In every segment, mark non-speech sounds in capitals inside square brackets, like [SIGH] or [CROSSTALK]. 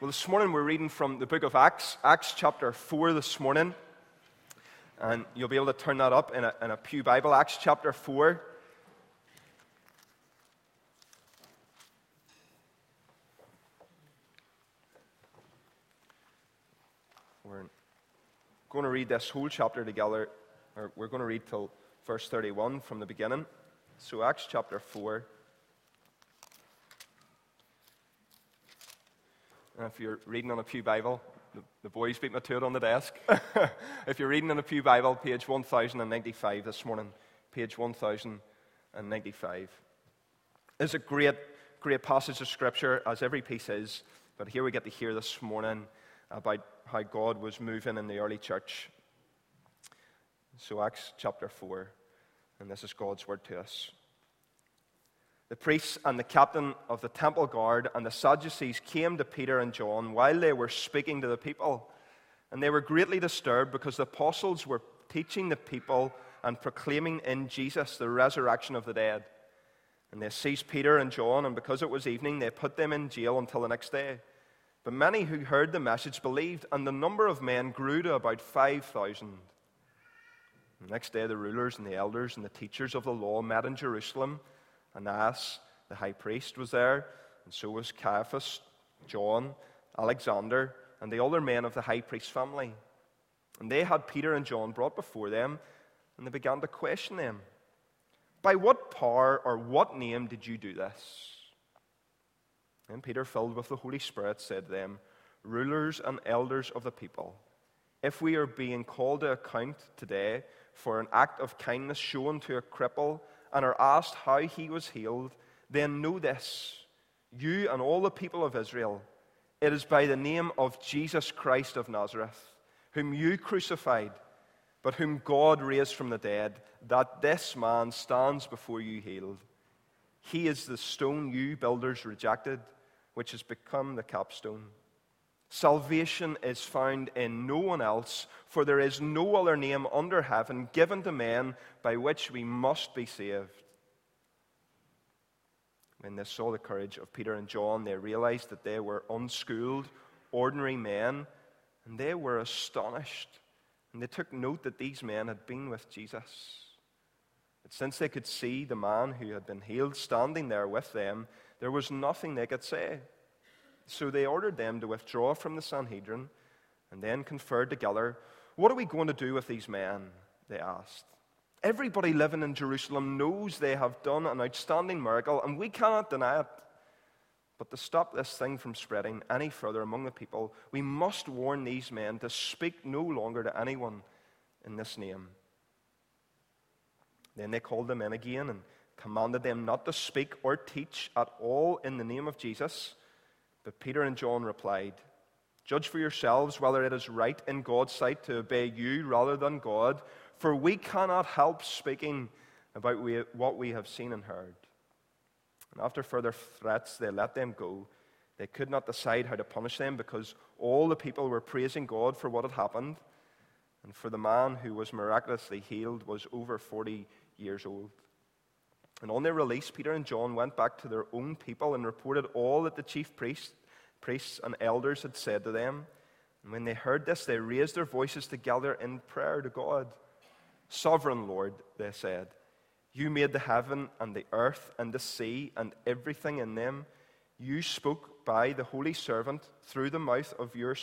Well, this morning we're reading from the book of Acts, Acts chapter 4 this morning. And you'll be able to turn that up in a, in a Pew Bible, Acts chapter 4. We're going to read this whole chapter together, or we're going to read till verse 31 from the beginning. So, Acts chapter 4. If you're reading on a Pew Bible, the, the boys beat me to it on the desk. [LAUGHS] if you're reading on a Pew Bible, page 1095 this morning, page 1095. It's a great, great passage of Scripture, as every piece is, but here we get to hear this morning about how God was moving in the early church. So, Acts chapter 4, and this is God's word to us. The priests and the captain of the temple guard and the Sadducees came to Peter and John while they were speaking to the people. And they were greatly disturbed because the apostles were teaching the people and proclaiming in Jesus the resurrection of the dead. And they seized Peter and John, and because it was evening, they put them in jail until the next day. But many who heard the message believed, and the number of men grew to about 5,000. The next day, the rulers and the elders and the teachers of the law met in Jerusalem. Annas, the high priest, was there, and so was Caiaphas, John, Alexander, and the other men of the high priest's family. And they had Peter and John brought before them, and they began to question them By what power or what name did you do this? And Peter, filled with the Holy Spirit, said to them, Rulers and elders of the people, if we are being called to account today for an act of kindness shown to a cripple and are asked how he was healed, then know this, you and all the people of Israel, it is by the name of Jesus Christ of Nazareth, whom you crucified, but whom God raised from the dead, that this man stands before you healed. He is the stone you builders rejected, which has become the capstone. Salvation is found in no one else, for there is no other name under heaven given to men by which we must be saved. When they saw the courage of Peter and John, they realized that they were unschooled, ordinary men, and they were astonished. And they took note that these men had been with Jesus. But since they could see the man who had been healed standing there with them, there was nothing they could say. So they ordered them to withdraw from the Sanhedrin and then conferred together. What are we going to do with these men? They asked. Everybody living in Jerusalem knows they have done an outstanding miracle, and we cannot deny it. But to stop this thing from spreading any further among the people, we must warn these men to speak no longer to anyone in this name. Then they called them in again and commanded them not to speak or teach at all in the name of Jesus. But Peter and John replied, Judge for yourselves whether it is right in God's sight to obey you rather than God, for we cannot help speaking about what we have seen and heard. And after further threats, they let them go. They could not decide how to punish them because all the people were praising God for what had happened. And for the man who was miraculously healed was over 40 years old. And on their release, Peter and John went back to their own people and reported all that the chief priests, priests and elders had said to them. And when they heard this, they raised their voices together in prayer to God. Sovereign Lord, they said, you made the heaven and the earth and the sea and everything in them. You spoke by the Holy Servant through the mouth of your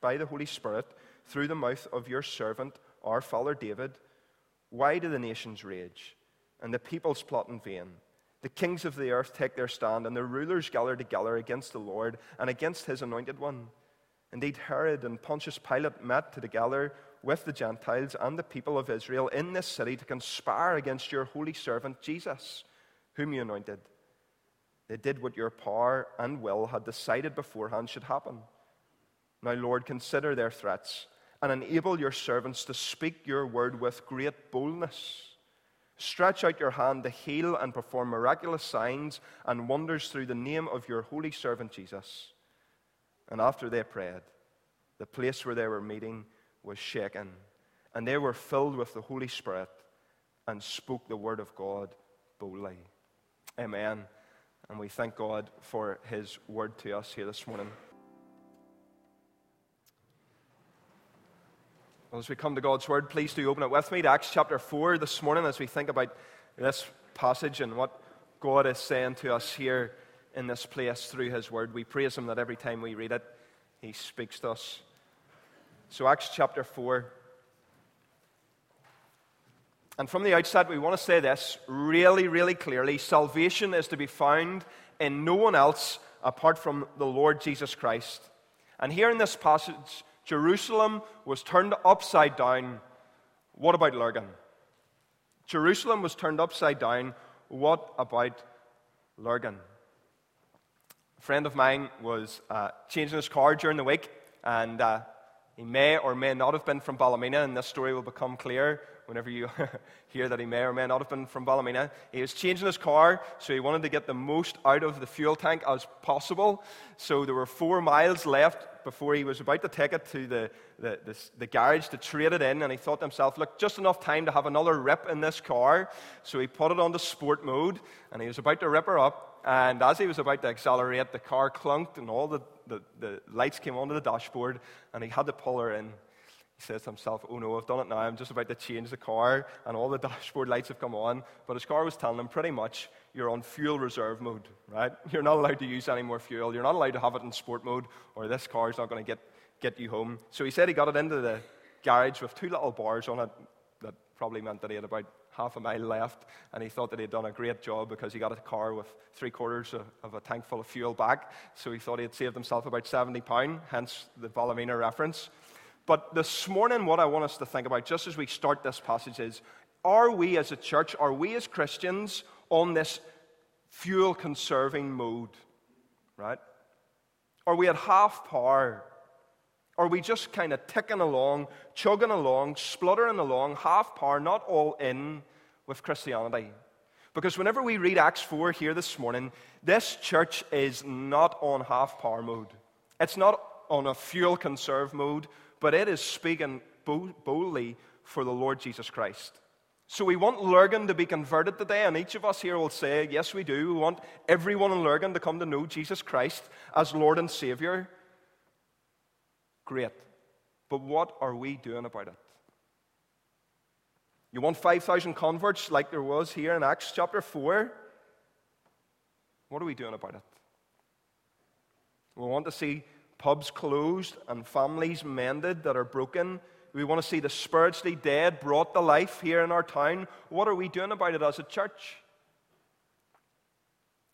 by the Holy Spirit through the mouth of your servant, our father David. Why do the nations rage? And the peoples plot in vain. The kings of the earth take their stand, and the rulers gather together against the Lord and against his anointed one. Indeed, Herod and Pontius Pilate met together with the Gentiles and the people of Israel in this city to conspire against your holy servant Jesus, whom you anointed. They did what your power and will had decided beforehand should happen. Now, Lord, consider their threats and enable your servants to speak your word with great boldness. Stretch out your hand to heal and perform miraculous signs and wonders through the name of your holy servant Jesus. And after they prayed, the place where they were meeting was shaken, and they were filled with the Holy Spirit and spoke the word of God boldly. Amen. And we thank God for his word to us here this morning. Well, as we come to God's Word, please do open it with me to Acts chapter 4 this morning as we think about this passage and what God is saying to us here in this place through His Word. We praise Him that every time we read it, He speaks to us. So, Acts chapter 4. And from the outset, we want to say this really, really clearly salvation is to be found in no one else apart from the Lord Jesus Christ. And here in this passage, Jerusalem was turned upside down. What about Lurgan? Jerusalem was turned upside down. What about Lurgan? A friend of mine was uh, changing his car during the week, and uh, he may or may not have been from Ballymena, and this story will become clear whenever you [LAUGHS] hear that he may or may not have been from Ballymena. He was changing his car, so he wanted to get the most out of the fuel tank as possible. So there were four miles left before he was about to take it to the, the, the, the garage to trade it in, and he thought to himself, look, just enough time to have another rip in this car. So he put it on the sport mode, and he was about to rip her up. And as he was about to accelerate, the car clunked, and all the, the, the lights came onto the dashboard, and he had to pull her in. He says to himself, Oh no, I've done it now. I'm just about to change the car, and all the [LAUGHS] dashboard lights have come on. But his car was telling him pretty much, You're on fuel reserve mode, right? [LAUGHS] You're not allowed to use any more fuel. You're not allowed to have it in sport mode, or this car is not going to get, get you home. So he said he got it into the garage with two little bars on it that probably meant that he had about half a mile left, and he thought that he had done a great job because he got a car with three quarters of, a tank full of fuel back. So he thought he had saved himself about 70 pounds, hence the Ballymena reference. But this morning, what I want us to think about, just as we start this passage, is are we as a church, are we as Christians on this fuel conserving mode? Right? Are we at half power? Are we just kind of ticking along, chugging along, spluttering along, half power, not all in with Christianity? Because whenever we read Acts 4 here this morning, this church is not on half power mode. It's not on a fuel conserve mode but it is speaking boldly for the Lord Jesus Christ. So we want Lurgan to be converted today, and each of us here will say, Yes, we do. We want everyone in Lurgan to come to know Jesus Christ as Lord and Savior. Great. But what are we doing about it? You want 5,000 converts like there was here in Acts chapter 4? What are we doing about it? We want to see pubs closed and families mended that are broken. We want to see the spiritually dead brought to life here in our town. What are we doing about it as a church?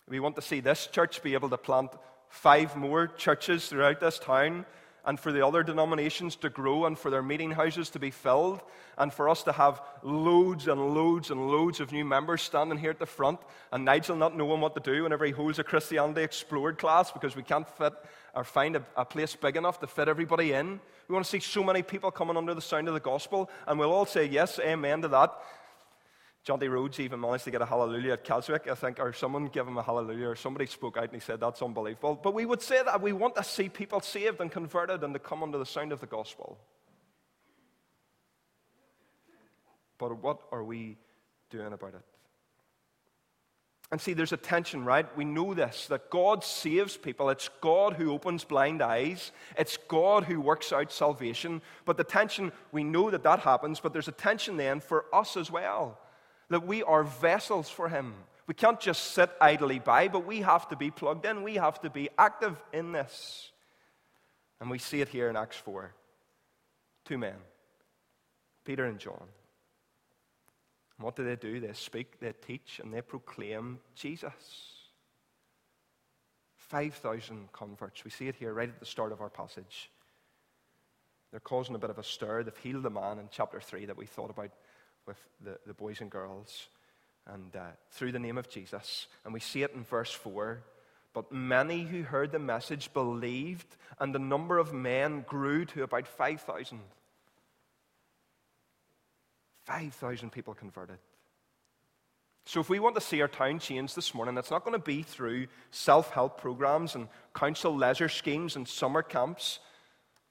We want to see this church be able to plant five more churches throughout this town and for the other denominations to grow and for their meeting houses to be filled and for us to have loads and loads and loads of new members standing here at the front and Nigel not knowing what to do whenever he holds a Christianity Explored class because we can't fit or find a, a place big enough to fit everybody in. We want to see so many people coming under the sound of the gospel and we'll all say yes, amen to that. Jonty Rhodes even managed to get a hallelujah at Keswick, I think, or someone gave him a hallelujah, or somebody spoke out and he said, That's unbelievable. But we would say that we want to see people saved and converted and to come under the sound of the gospel. But what are we doing about it? And see, there's a tension, right? We know this that God saves people. It's God who opens blind eyes. It's God who works out salvation. But the tension, we know that that happens, but there's a tension then for us as well that we are vessels for Him. We can't just sit idly by, but we have to be plugged in. We have to be active in this. And we see it here in Acts 4. Two men, Peter and John. And what do they do? They speak, they teach, and they proclaim Jesus. 5,000 converts. We see it here right at the start of our passage. They're causing a bit of a stir. They've healed the man in chapter 3 that we thought about with the, the boys and girls and uh, through the name of Jesus. And we see it in verse 4. But many who heard the message believed, and the number of men grew to about 5,000. 5,000 people converted. So, if we want to see our town change this morning, it's not going to be through self help programs and council leisure schemes and summer camps.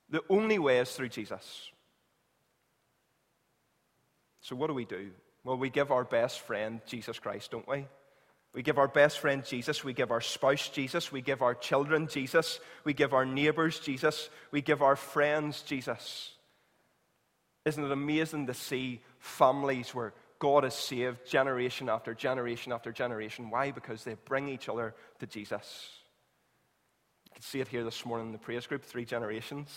The only way is through Jesus. So, what do we do? Well, we give our best friend Jesus Christ, don't we? We give our best friend Jesus. We give our spouse Jesus. We give our children Jesus. We give our neighbors Jesus. We give our friends Jesus. Isn't it amazing to see families where God has saved generation after generation after generation? Why? Because they bring each other to Jesus. You can see it here this morning in the praise group three generations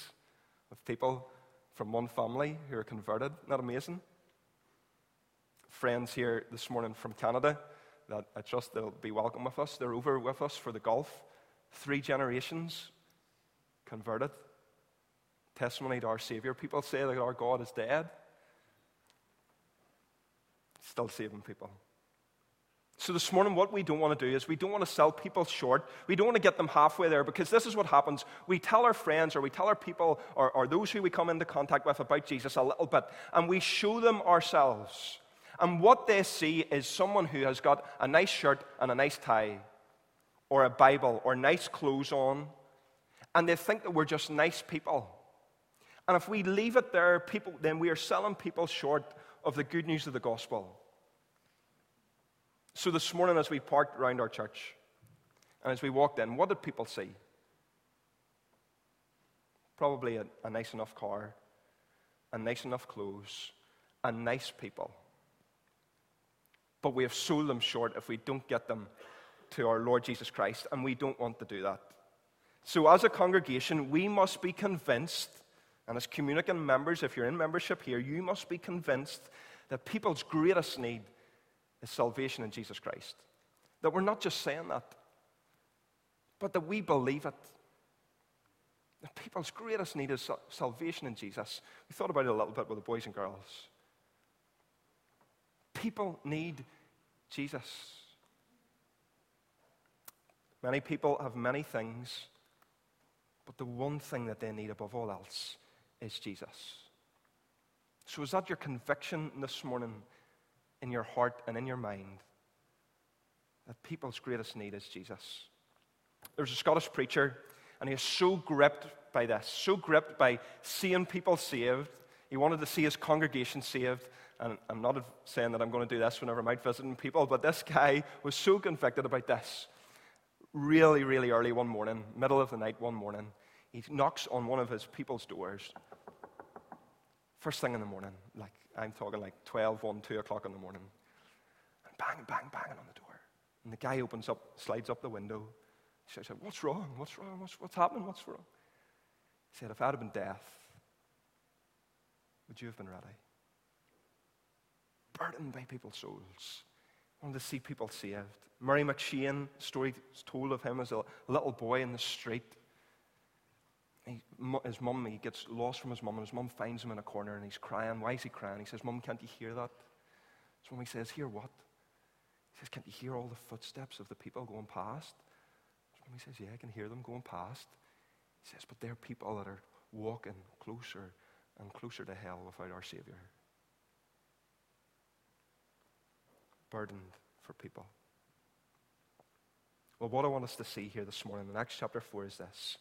of people from one family who are converted. Not amazing? Friends here this morning from Canada that I trust they'll be welcome with us. They're over with us for the Gulf. Three generations converted. Testimony to our Savior. People say that our God is dead. Still saving people. So, this morning, what we don't want to do is we don't want to sell people short. We don't want to get them halfway there because this is what happens. We tell our friends or we tell our people or, or those who we come into contact with about Jesus a little bit, and we show them ourselves. And what they see is someone who has got a nice shirt and a nice tie, or a Bible, or nice clothes on, and they think that we're just nice people. And if we leave it there, people, then we are selling people short of the good news of the gospel. So this morning, as we parked around our church, and as we walked in, what did people see? Probably a, a nice enough car, a nice enough clothes, and nice people but we have sold them short if we don't get them to our Lord Jesus Christ, and we don't want to do that. So, as a congregation, we must be convinced, and as communicant members, if you're in membership here, you must be convinced that people's greatest need is salvation in Jesus Christ. That we're not just saying that, but that we believe it. That people's greatest need is salvation in Jesus. We thought about it a little bit with the boys and girls. People need Jesus. Many people have many things, but the one thing that they need above all else is Jesus. So, is that your conviction this morning in your heart and in your mind? That people's greatest need is Jesus. There was a Scottish preacher, and he was so gripped by this, so gripped by seeing people saved. He wanted to see his congregation saved and I'm not saying that I'm going to do this whenever I'm out visiting people, but this guy was so convicted about this. Really, really early one morning, middle of the night one morning, he knocks on one of his people's doors. First thing in the morning, like I'm talking like 12, 1, 2 o'clock in the morning. And bang, bang, banging on the door. And the guy opens up, slides up the window. He says, What's wrong? What's wrong? What's, what's happening? What's wrong? He said, If I had been deaf, would you have been ready? burdened by people's souls. Wanted to see people saved. Murray M'Cheyne, story told of him as a little boy in the street. He, his mum, he gets lost from his mum, and his mum finds him in a corner and he's crying. Why is he crying? He says, Mum, can't you hear that? His mum says, Hear what? He says, Can't you hear all the footsteps of the people going past? His mum says, Yeah, I can hear them going past. He says, But they're people that are walking closer and closer to hell without our Savior. burdened for people. Well, what I want us to see here this morning in Acts chapter 4 is this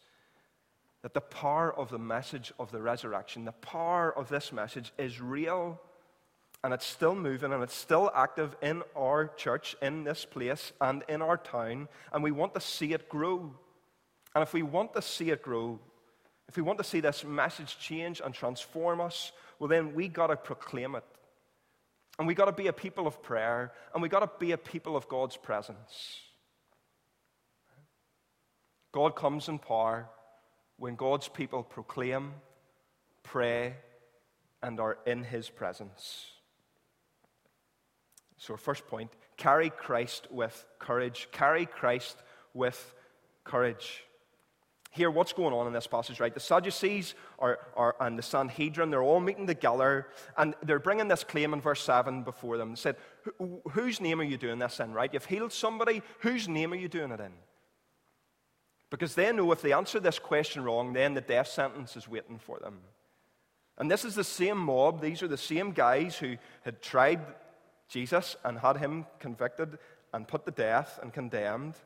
that the power of the message of the resurrection, the power of this message is real and it's still moving and it's still active in our church, in this place, and in our town, and we want to see it grow. And if we want to see it grow, if we want to see this message change and transform us, well, then we got to proclaim it. And we got to be a people of prayer, and we got to be a people of God's presence. God comes in power when God's people proclaim, pray, and are in his presence. So, our first point carry Christ with courage. Carry Christ with courage here what's going on in this passage, right? The Sadducees are, are, and the Sanhedrin, they're all meeting together, and they're bringing this claim in verse 7 before them. They said, Whose name are you doing this in, right? You've healed somebody, whose name are you doing it in? Because they know if they answer this question wrong, then the death sentence is waiting for them. And this is the same mob, these are the same guys who had tried Jesus and had him convicted and put to death and condemned.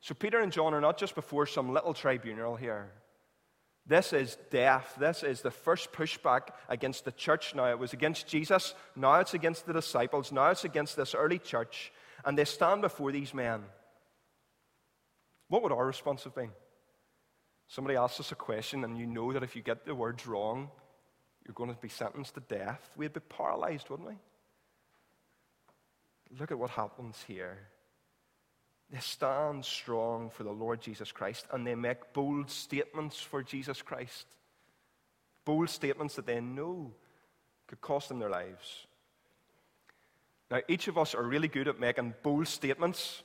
So Peter and John are not just before some little tribunal here. This is death. This is the first pushback against the church now. It was against Jesus. Now it's against the disciples. Now it's against this early church. And they stand before these men. What would our response have been? Somebody asks us a question, and you know that if you get the words wrong, you're going to be sentenced to death, we'd be paralyzed, wouldn't we? Look at what happens here. They stand strong for the Lord Jesus Christ and they make bold statements for Jesus Christ. Bold statements that they know could cost them their lives. Now, each of us are really good at making bold statements,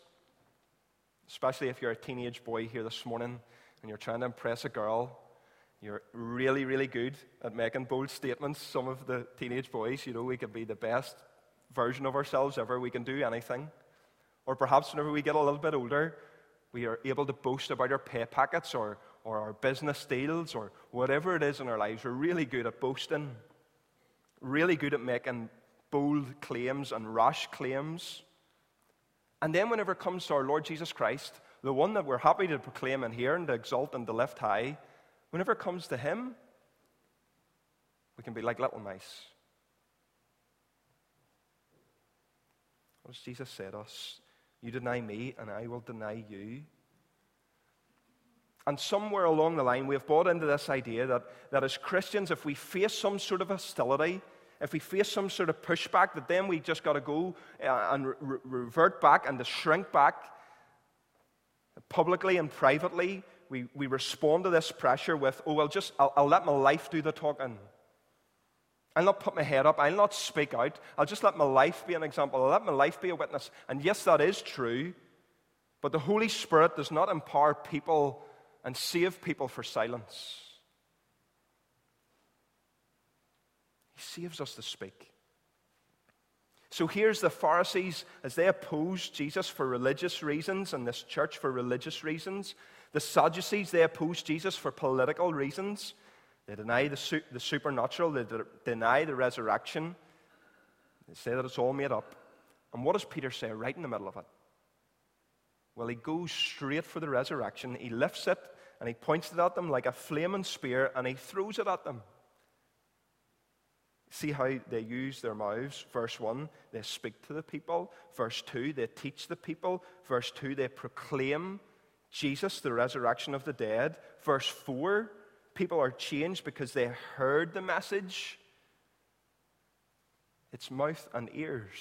especially if you're a teenage boy here this morning and you're trying to impress a girl. You're really, really good at making bold statements. Some of the teenage boys, you know, we can be the best version of ourselves ever. We can do anything. Or perhaps whenever we get a little bit older, we are able to boast about our pay packets or, or our business deals or whatever it is in our lives. We're really good at boasting, really good at making bold claims and rash claims. And then, whenever it comes to our Lord Jesus Christ, the one that we're happy to proclaim and hear and to exalt and to lift high, whenever it comes to Him, we can be like little mice. What does Jesus say to us? You deny me, and I will deny you. And somewhere along the line, we have bought into this idea that, that as Christians, if we face some sort of hostility, if we face some sort of pushback, that then we just got to go uh, and re- revert back and to shrink back publicly and privately. We, we respond to this pressure with, oh, well, just, I'll, I'll let my life do the talking. I'll not put my head up. I'll not speak out. I'll just let my life be an example. I'll let my life be a witness. And yes, that is true. But the Holy Spirit does not empower people and save people for silence. He saves us to speak. So here's the Pharisees as they oppose Jesus for religious reasons and this church for religious reasons. The Sadducees, they oppose Jesus for political reasons. They deny the, su- the supernatural, they de- deny the resurrection. They say that it's all made up. And what does Peter say right in the middle of it? Well, he goes straight for the resurrection. He lifts it and he points it at them like a flaming spear and he throws it at them. See how they use their mouths. Verse 1, they speak to the people. Verse 2, they teach the people. Verse 2, they proclaim Jesus, the resurrection of the dead. Verse 4, people are changed because they heard the message. It's mouth and ears.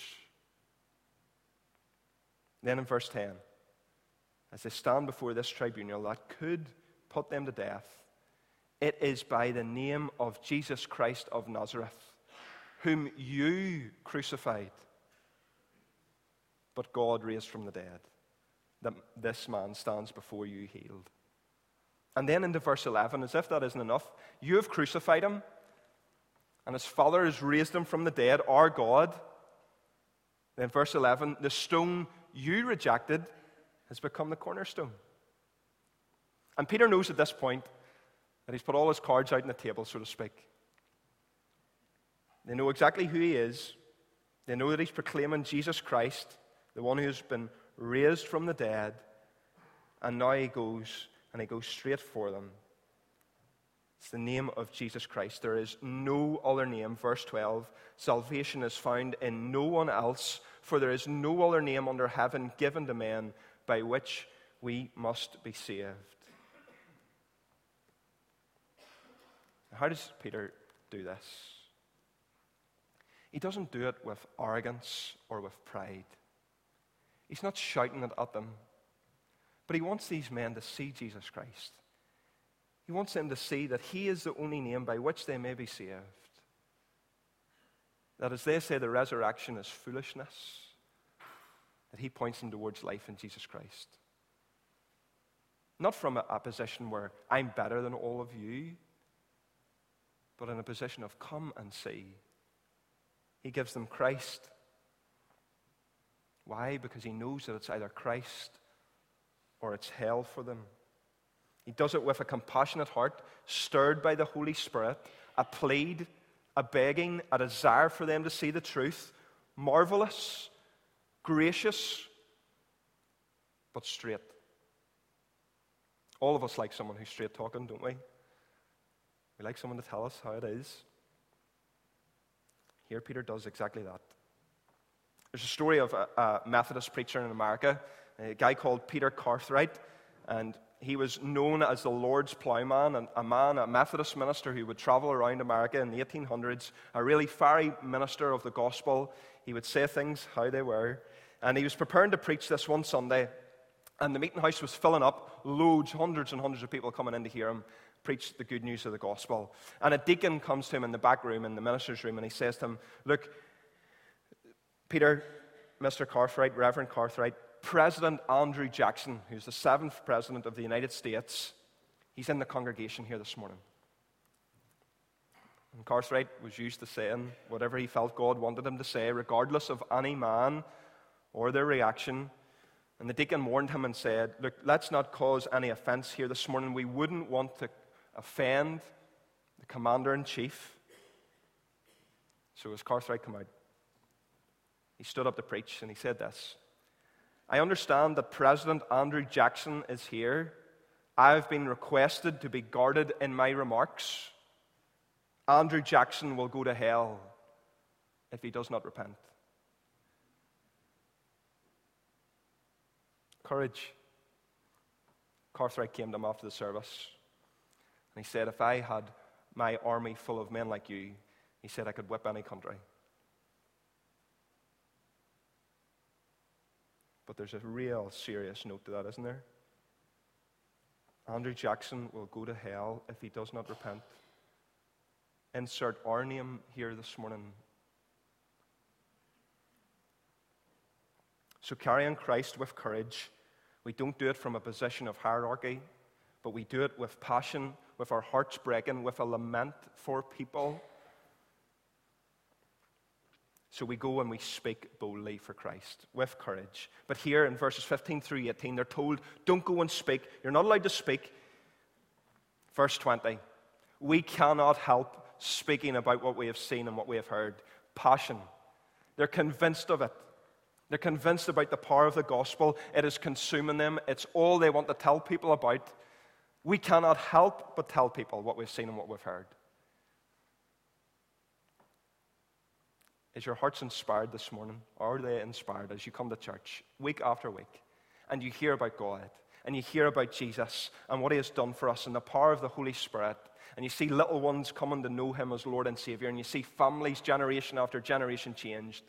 Then in verse 10, as they stand before this tribunal that could put them to death, it is by the name of Jesus Christ of Nazareth, whom you crucified, but God raised from the dead, that this man stands before you healed. And then into verse 11, as if that isn't enough, you have crucified him, and his Father has raised him from the dead, our God. Then, verse 11, the stone you rejected has become the cornerstone. And Peter knows at this point that he's put all his cards out on the table, so to speak. They know exactly who he is. They know that he's proclaiming Jesus Christ, the one who's been raised from the dead. And now he goes and he goes straight for them. It's the name of Jesus Christ. There is no other name. Verse 12 Salvation is found in no one else, for there is no other name under heaven given to men by which we must be saved. How does Peter do this? He doesn't do it with arrogance or with pride. He's not shouting it at them. But he wants these men to see Jesus Christ. He wants them to see that he is the only name by which they may be saved. That as they say the resurrection is foolishness, that he points them towards life in Jesus Christ. Not from a, position where I'm better than all of you, but in a position of come and see. He gives them Christ. Why? Because he knows that it's either Christ or it's hell for them. He does it with a compassionate heart, stirred by the Holy Spirit, a plead, a begging, a desire for them to see the truth. Marvelous, gracious, but straight. All of us like someone who's straight talking, don't we? We like someone to tell us how it is. Here, Peter does exactly that. There's a story of a, a Methodist preacher in America a guy called Peter Cartwright, and he was known as the Lord's plowman, a man, a Methodist minister who would travel around America in the 1800s, a really fiery minister of the gospel. He would say things how they were. And he was preparing to preach this one Sunday, and the meeting house was filling up, loads, hundreds and hundreds of people coming in to hear him preach the good news of the gospel. And a deacon comes to him in the back room, in the minister's room, and he says to him, Look, Peter, Mr. Cartwright, Reverend Cartwright, President Andrew Jackson, who's the seventh president of the United States, he's in the congregation here this morning. And was used to saying whatever he felt God wanted him to say, regardless of any man or their reaction. And the deacon warned him and said, Look, let's not cause any offense here this morning. We wouldn't want to offend the commander in chief. So as Cartwright came out, he stood up to preach and he said this I understand that President Andrew Jackson is here. I have been requested to be guarded in my remarks. Andrew Jackson will go to hell if he does not repent. Courage. Cartwright came to him after the service and he said, If I had my army full of men like you, he said, I could whip any country. But there's a real serious note to that, isn't there? Andrew Jackson will go to hell if he does not repent. Insert our name here this morning. So, carrying Christ with courage, we don't do it from a position of hierarchy, but we do it with passion, with our hearts breaking, with a lament for people so we go and we speak boldly for Christ with courage. But here in verses 15 through 18, they're told, don't go and speak. You're not allowed to speak. Verse 20, we cannot help speaking about what we have seen and what we have heard. Passion. They're convinced of it. They're convinced about the power of the gospel. It is consuming them. It's all they want to tell people about. We cannot help but tell people what we've seen and what we've heard. Is your hearts inspired this morning? Are they inspired as you come to church week after week and you hear about God and you hear about Jesus and what He has done for us and the power of the Holy Spirit? And you see little ones coming to know Him as Lord and Savior and you see families generation after generation changed.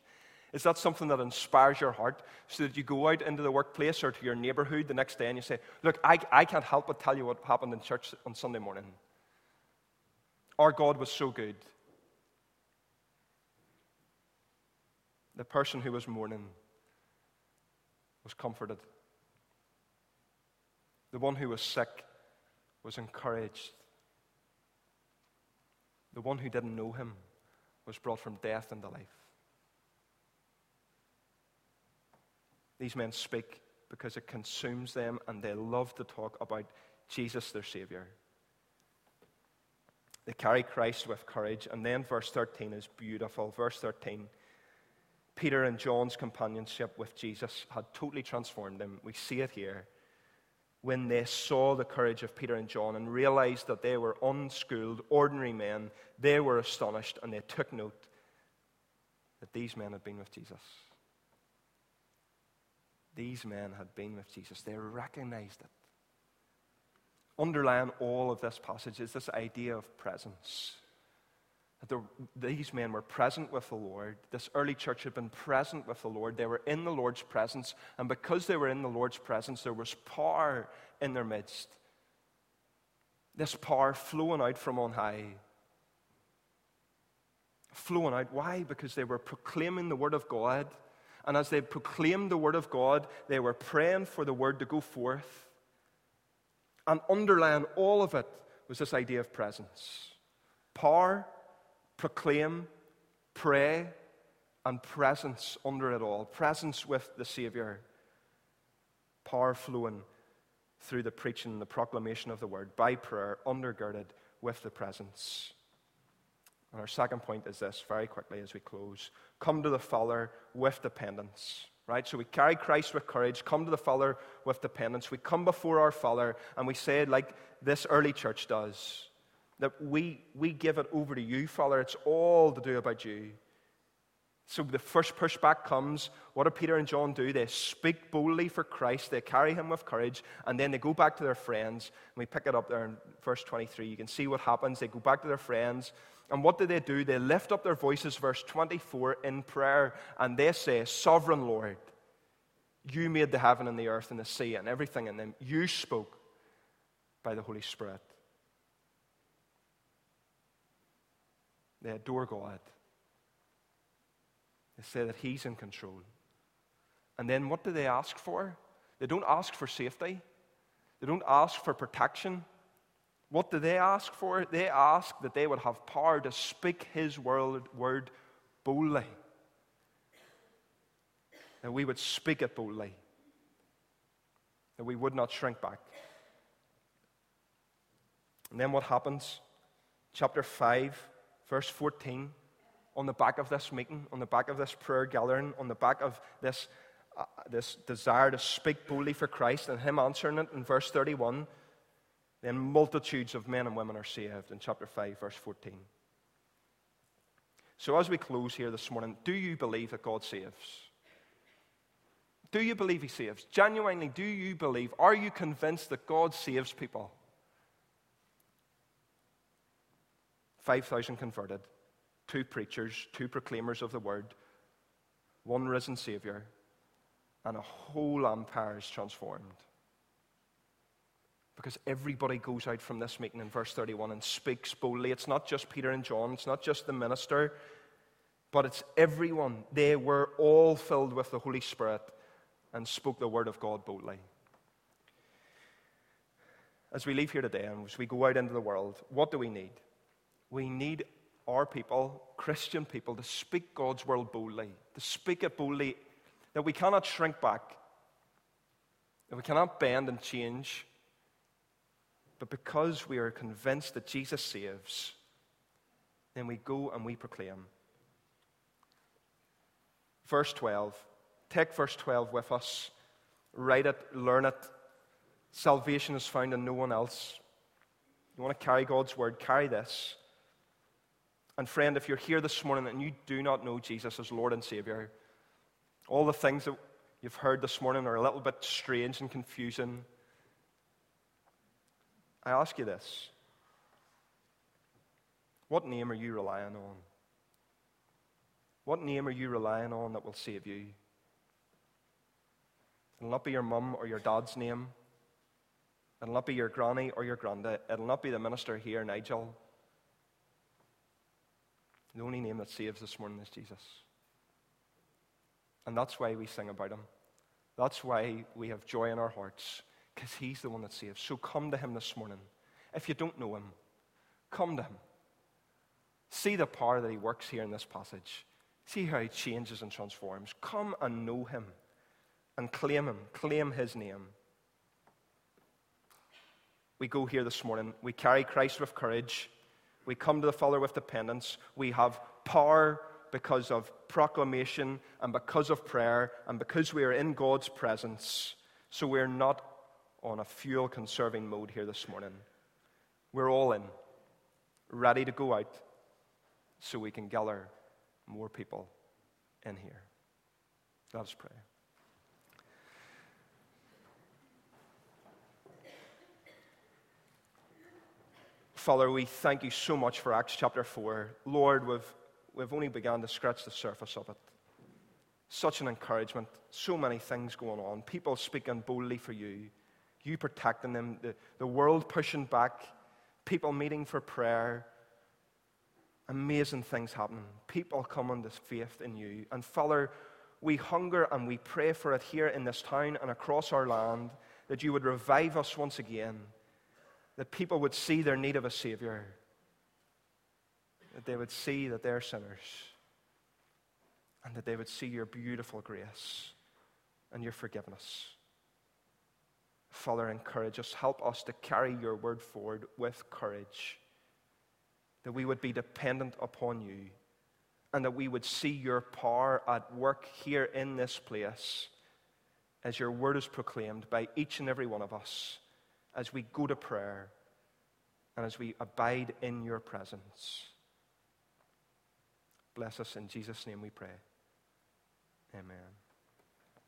Is that something that inspires your heart so that you go out into the workplace or to your neighborhood the next day and you say, Look, I, I can't help but tell you what happened in church on Sunday morning? Our God was so good. The person who was mourning was comforted. The one who was sick was encouraged. The one who didn't know him was brought from death into life. These men speak because it consumes them and they love to talk about Jesus, their Savior. They carry Christ with courage. And then verse 13 is beautiful. Verse 13 Peter and John's companionship with Jesus had totally transformed them. We see it here. When they saw the courage of Peter and John and realized that they were unschooled, ordinary men, they were astonished and they took note that these men had been with Jesus. These men had been with Jesus. They recognized it. Underlying all of this passage is this idea of presence the, these men were present with the Lord. This early church had been present with the Lord. They were in the Lord's presence. And because they were in the Lord's presence, there was power in their midst. This power flowing out from on high. Flowing out. Why? Because they were proclaiming the Word of God. And as they proclaimed the Word of God, they were praying for the Word to go forth. And underlying all of it was this idea of presence power proclaim, pray, and presence under it all. Presence with the Savior. Power flowing through the preaching and the proclamation of the word by prayer, undergirded with the presence. And our second point is this, very quickly as we close come to the Father with dependence. Right? So we carry Christ with courage, come to the Father with dependence. We come before our Father and we say, like this early church does, that we, we give it over to you, Father. It's all to do about you. So the first pushback comes. What do Peter and John do? They speak boldly for Christ. They carry him with courage. And then they go back to their friends. And we pick it up there in verse 23. You can see what happens. They go back to their friends. And what do they do? They lift up their voices, verse 24, in prayer. And they say, Sovereign Lord, you made the heaven and the earth and the sea and everything in them. You spoke by the Holy Spirit. Adore God. They say that He's in control. And then what do they ask for? They don't ask for safety, they don't ask for protection. What do they ask for? They ask that they would have power to speak His word, word boldly. That we would speak it boldly. That we would not shrink back. And then what happens? Chapter 5, verse 14 on the back of this meeting, on the back of this prayer gathering, on the back of this, uh, this desire to speak boldly for Christ, and Him answering it in verse 31, then multitudes of men and women are saved in chapter 5, verse 14. So, as we close here this morning, do you believe that God saves? Do you believe He saves? Genuinely, do you believe? Are you convinced that God saves people? 5,000 converted two preachers, two proclaimers of the word, one risen Savior, and a whole empire is transformed. Because everybody goes out from this meeting in verse 31 and speaks boldly. It's not just Peter and John, it's not just the minister, but it's everyone. They were all filled with the Holy Spirit and spoke the word of God boldly. As we leave here today and as we go out into the world, what do we need? We need our people, Christian people, to speak God's word boldly, to speak it boldly, that we cannot shrink back, that we cannot bend and change, but because we are convinced that Jesus saves, then we go and we proclaim. Verse 12. Take verse 12 with us. Write it, learn it. Salvation is found in no one else. You want to carry God's word, carry this. And friend, if you're here this morning and you do not know Jesus as Lord and Savior, all the things that you've heard this morning are a little bit strange and confusing. I ask you this What name are you relying on? What name are you relying on that will save you? It'll not be your mum or your dad's name. It'll not be your granny or your granddad. It'll not be the minister here, Nigel. The only name that saves this morning is Jesus. And that's why we sing about him. That's why we have joy in our hearts, because he's the one that saves. So come to him this morning. If you don't know him, come to him. See the power that he works here in this passage. See how he changes and transforms. Come and know him and claim him, claim his name. We go here this morning, we carry Christ with courage. We come to the Father with dependence. We have power because of proclamation and because of prayer and because we are in God's presence. So we're not on a fuel conserving mode here this morning. We're all in, ready to go out so we can gather more people in here. Let us pray. Father, we thank you so much for Acts chapter 4. Lord, we've, we've only begun to scratch the surface of it. Such an encouragement, so many things going on. People speaking boldly for you, you protecting them, the, the world pushing back, people meeting for prayer. Amazing things happening. People coming to faith in you. And Father, we hunger and we pray for it here in this town and across our land that you would revive us once again that people would see their need of a Savior, that they would see that they're sinners, and that they would see your beautiful grace and your forgiveness. Father, encourage us. Help us to carry your word forward with courage, that we would be dependent upon you, and that we would see your power at work here in this place as your word is proclaimed by each and every one of us as we go to prayer and as we abide in your presence. Bless us in Jesus' name we pray. Amen.